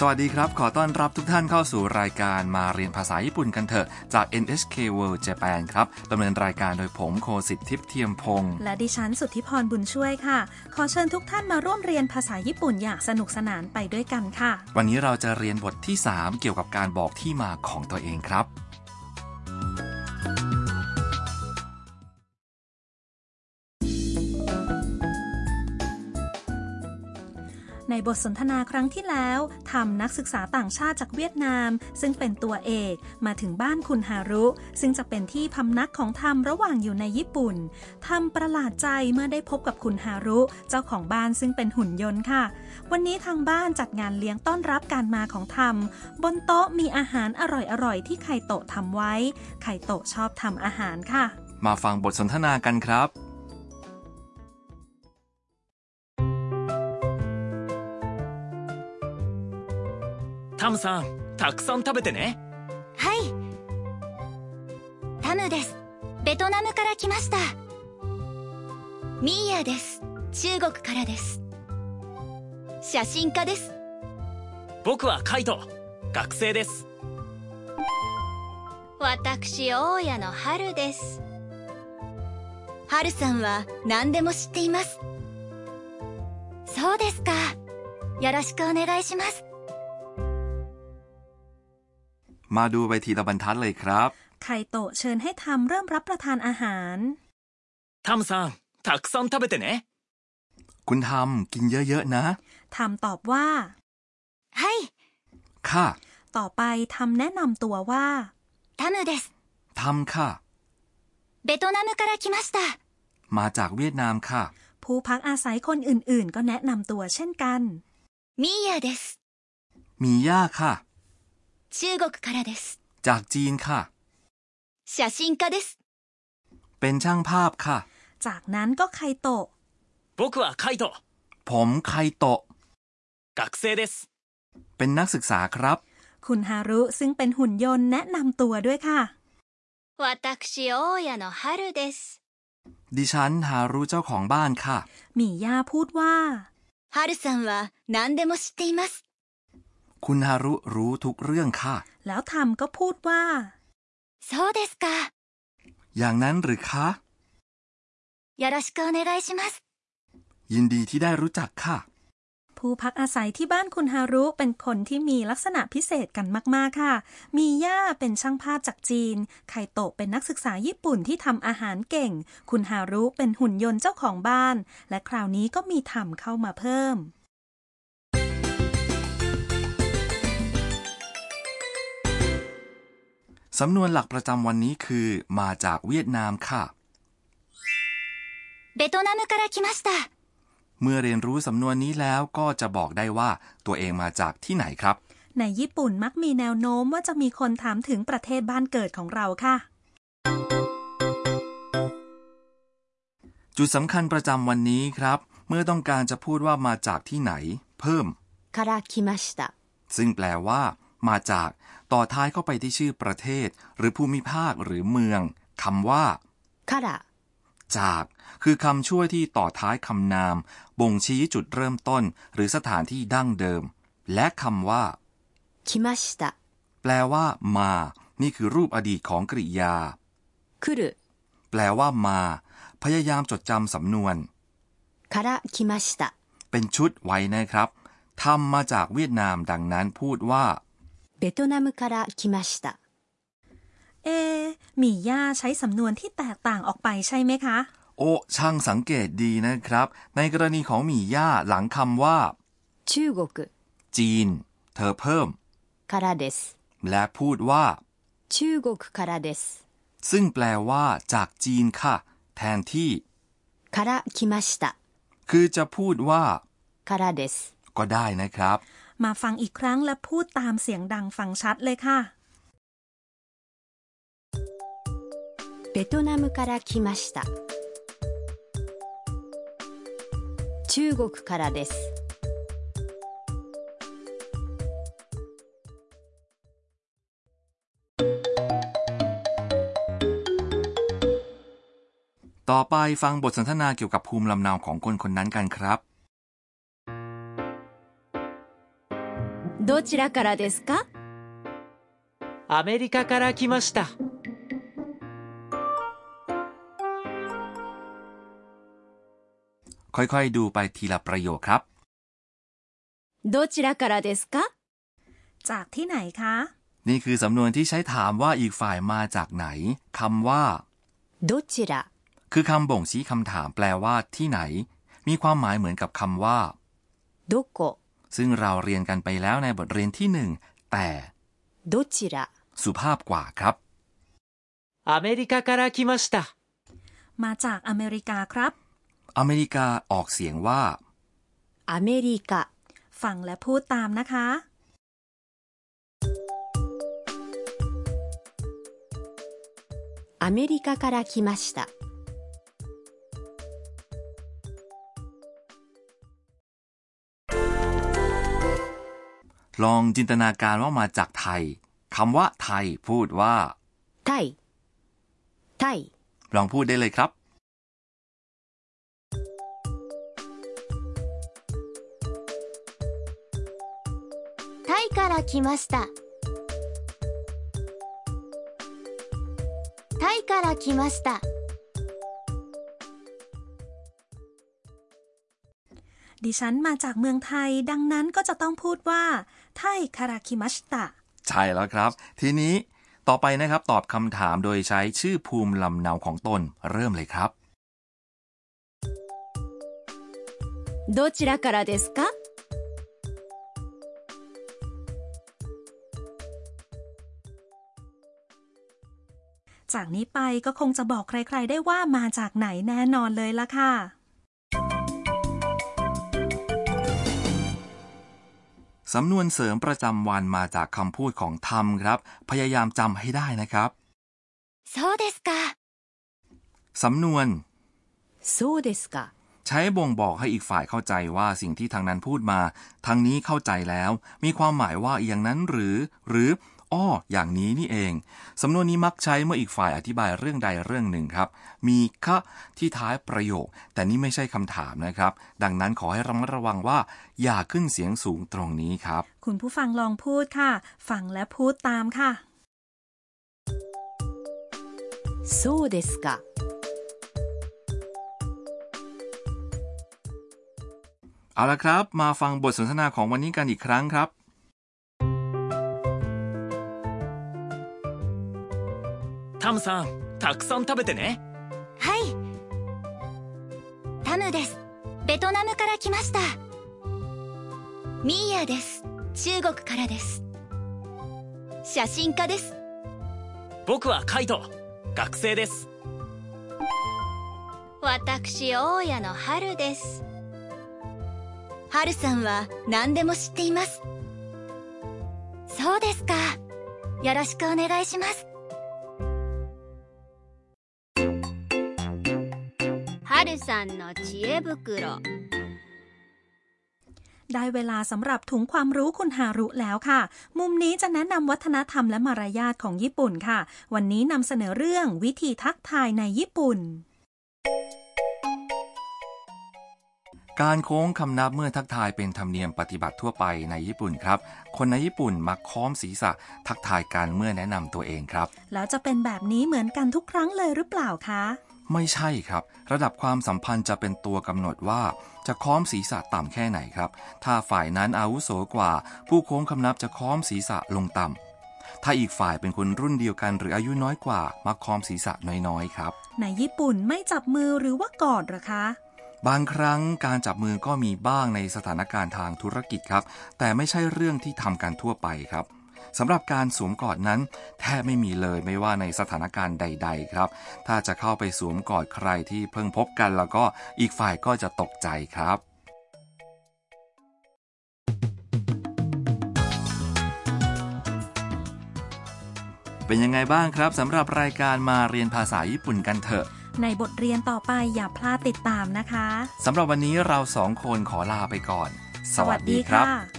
สวัสดีครับ ขอต้อนรับทุกท่านเข้าสู่รายการมาเรียนภาษาญี่ปุ่นกันเถอะ จาก NHK World Japan ครับดำเนินรายการโดยผมโคสิทธิ์ทิพย์เทียมพงศ์และดิฉันสุทธิพรบุญช่วยค่ะ ขอเชิญทุกท่านมาร่วมเรียนภาษาญี่ปุ่นอย่างสนุกสนานไปด้วยกันค่ะ วันนี้เราจะเรียนบทที่ 3 เกี่ยวกับการบอกที่มาของตัวเองครับ บทสนทนาครั้งที่แล้วทำนักศึกษาต่างชาติจากเวียดนาม ซึ่งเป็นตัวเอกมาถึงบ้านคุณฮารุ ซึ่งจะเป็นที่พำนักของทำระหว่างอยู่ในญี่ปุ่นทำประหลาดใจเมื่อได้พบกับคุณฮารุ เจ้าของบ้านซึ่งเป็นหุ่นยนต์ค่ะ วันนี้ทางบ้านจัดงานเลี้ยงต้อนรับการมาของทำบนโต๊ะมีอาหารอร่อยๆที่ไคโตะทำไว้ไคโตะชอบทำอาหารค่ะ มาฟังบทสนทนากันครับ タムさんたくさん食べてね。はい。タムです。ベトナムから来ました。ミーヤです。中国からです。写真家です。僕はカイト。学生です。私大家の春です。春さんは何でも知っています。そうですか。よろしくお願いします มาดูไปทีละบรรทัดเลยครับ ไคโตะเชิญให้ทำเริ่มรับประทานอาหาร タムさんたくさん食べてね คุณทำกินเยอะๆนะ ทำตอบว่า はい ค่ะ ต่อไปทำแนะนำตัวว่า タムです ทำค่ะ ベトナムから来ました มาจากเวียดนามค่ะ ผู้พักอาศัยคนอื่นๆ ก็แนะนำตัวเช่นกัน ミーヤです มีย่าค่ะ 中国からです จากจีนค่ะ 写真家です เป็นช่างภาพค่ะ จากนั้นก็ไคโตะ 僕はカイト ผมไคโตะ 学生です เป็นนักศึกษาครับ คุณฮารุซึ่งเป็นหุ่นยนต์แนะนำตัวด้วยค่ะ 私大家の春です ดิฉันฮารุเจ้าของบ้านค่ะ มีย่าพูดว่า 春さんは何でも知っています คุณฮารุรู้ทุกเรื่องค่ะ แล้วทำก็พูดว่าそうですかอย่างนั้นหรือคะよろしくお願いしますยินดีที่ได้รู้จักค่ะ ผู้พักอาศัยที่บ้านคุณฮารุเป็นคนที่มีลักษณะพิเศษกันมาก ๆ ค่ะ มีย่าเป็นช่างภาพจากจีน ไคโตเป็นนักศึกษาญี่ปุ่นที่ทำอาหารเก่ง คุณฮารุเป็นหุ่นยนต์เจ้าของบ้าน และคราวนี้ก็มีทำเข้ามาเพิ่ม สำนวนหลักประจำวันนี้คือ มาจากเวียดนามค่ะ ベトナムから来ました เมื่อเรียนรู้สำนวนนี้แล้วก็จะบอกได้ว่าตัวเองมาจากที่ไหนครับ ในญี่ปุ่นมักมีแนวโน้มว่าจะมีคนถามถึงประเทศบ้านเกิดของเราค่ะ จุดสำคัญประจำวันนี้ครับ เมื่อต้องการจะพูดว่ามาจากที่ไหน เพิ่ม から来ました ซึ่งแปลว่า มาจาก ต่อท้ายเข้าไปที่ชื่อประเทศ หรือภูมิภาคหรือเมืองคำว่า から จาก คือคำช่วยที่ต่อท้ายคำนาม บ่งชี้จุดเริ่มต้น หรือสถานที่ดั้งเดิม และคำว่า 来ました แปลว่า มา นี่คือรูปอดีตของกริยา 来る แปลว่า มา พยายามจดจำสำนวน から来ました เป็นชุดไว้นะครับทำมาจากเวียดนามดังนั้นพูดว่า ベトナムから来ました เอะมีย่าใช้สำนวนที่แตกต่างออกไปใช่ไหมคะ โอ้ช่างสังเกตดีนะครับ ในกรณีของหมี่ย่าหลังคำว่า 中国 จีน เธอเพิ่ม からです และพูดว่า 中国からです ซึ่งแปลว่า จากจีนค่ะ แทนที่ から来ました คือจะพูดว่า からです ก็ได้นะครับ มาฟังอีกครั้งและพูดตามเสียงดังฟังชัดเลยค่ะ ベトナムから来ました中国からです ต่อไปฟังบทสนทนาเกี่ยวกับภูมิลำเนาของคนคนนั้นกันครับ どちらからですかアメリカから来ました ค่อยๆ ดูไปทีละประโยคครับ どちらからですか จากที่ไหนคะ นี่คือสำนวนที่ใช้ถามว่าอีกฝ่ายมาจากไหนคำว่า どちら คือคำบ่งชี้คำถามแปลว่าที่ไหน มีความหมายเหมือนกับคำว่า どこ ซึ่งเราเรียนกันไปแล้วในบทเรียนที่หนึ่งแต่ どちら สุภาพกว่าครับ アメリカから来ました มาจากอเมริกาครับ อเมริกาออกเสียงว่า アメリカ ฟังและพูดตามนะคะ アメリカから来ました ลองจินตนาการว่ามาจากไทยคำว่าไทยพูดว่า タイタイ ลองพูดได้เลยครับ タイから来ましたタイから来ました ดิฉันมาจากเมืองไทย ดังนั้นก็จะต้องพูดว่า ไทยคาราคิมัชตะ ใช่แล้วครับ ทีนี้ต่อไปนะครับตอบคำถามโดยใช้ชื่อภูมิลำเนาของตนเริ่มเลยครับ どちらからですか จากนี้ไปก็คงจะบอกใครๆ ได้ว่ามาจากไหนแน่นอนเลยละค่ะ สำนวนเสริมประจำวันมาจากคำพูดของทำครับ พยายามจำให้ได้นะครับ そうですか สำนวน そうですか ใช้บ่งบอกให้อีกฝ่ายเข้าใจว่าสิ่งที่ทางนั้นพูดมาทางนี้เข้าใจแล้ว มีความหมายว่าอย่างนั้นหรือ หรือ อ้ออย่างนี้นี่เองสำนวนนี้มักใช้เมื่ออีกฝ่ายอธิบายเรื่องใดเรื่องหนึ่งครับ มีคะที่ท้ายประโยค แต่นี่ไม่ใช่คำถามนะครับ ดังนั้นขอให้ระมัดระวังว่า อย่าขึ้นเสียงสูงตรงนี้ครับ คุณผู้ฟังลองพูดค่ะ ฟังและพูดตามค่ะ そうですか เอาละครับ มาฟังบทสนทนาของวันนี้กันอีกครั้งครับ ムさんたくさん食べてね。はい。タムです。ベトナムから来ました。ミーヤです。中国からです。写真家です。僕はカイト。学生です。私大家の春です。春さんは何でも知っています。そうですか。よろしくお願いしますさんの知恵袋 ได้เวลาสำหรับถุงความรู้คุณฮารุแล้วค่ะ มุมนี้จะแนะนำวัฒนธรรมและมารยาทของญี่ปุ่นค่ะ วันนี้นำเสนอเรื่องวิธีทักทายในญี่ปุ่น การโค้งคำนับเมื่อทักทายเป็นธรรมเนียมปฏิบัติทั่วไปในญี่ปุ่นครับ คนในญี่ปุ่นมักค้อมศีรษะ ทักทายกันเมื่อแนะนำตัวเองครับ แล้วจะเป็นแบบนี้เหมือนกันทุกครั้งเลยหรือเปล่าคะ ไม่ใช่ครับ ระดับความสัมพันธ์จะเป็นตัวกำหนดว่า จะค้อมศีรษะต่ำแค่ไหนครับ ถ้าฝ่ายนั้นอาวุโสกว่า ผู้โค้งคำนับจะค้อมศีรษะลงต่ำถ้าอีกฝ่ายเป็นคนรุ่นเดียวกัน หรืออายุน้อยกว่ามักค้อมศีรษะน้อยๆครับ ในญี่ปุ่นไม่จับมือหรือว่ากอดเหรอคะบางครั้งการจับมือก็มีบ้างในสถานการณ์ทางธุรกิจครับ แต่ไม่ใช่เรื่องที่ทำกันทั่วไปครับ สำหรับการสวมกอดนั้น แทบไม่มีเลยไม่ว่าในสถานการณ์ใด ๆ ครับ ถ้าจะเข้าไปสวมกอดใครที่เพิ่งพบกัน แล้วก็อีกฝ่ายก็จะตกใจครับเป็นยังไงบ้างครับสำหรับรายการมาเรียนภาษาญี่ปุ่นกันเถอะ ในบทเรียนต่อไปอย่าพลาดติดตามนะคะสำหรับวันนี้เราสองคนขอลาไปก่อน สวัสดีค่ะ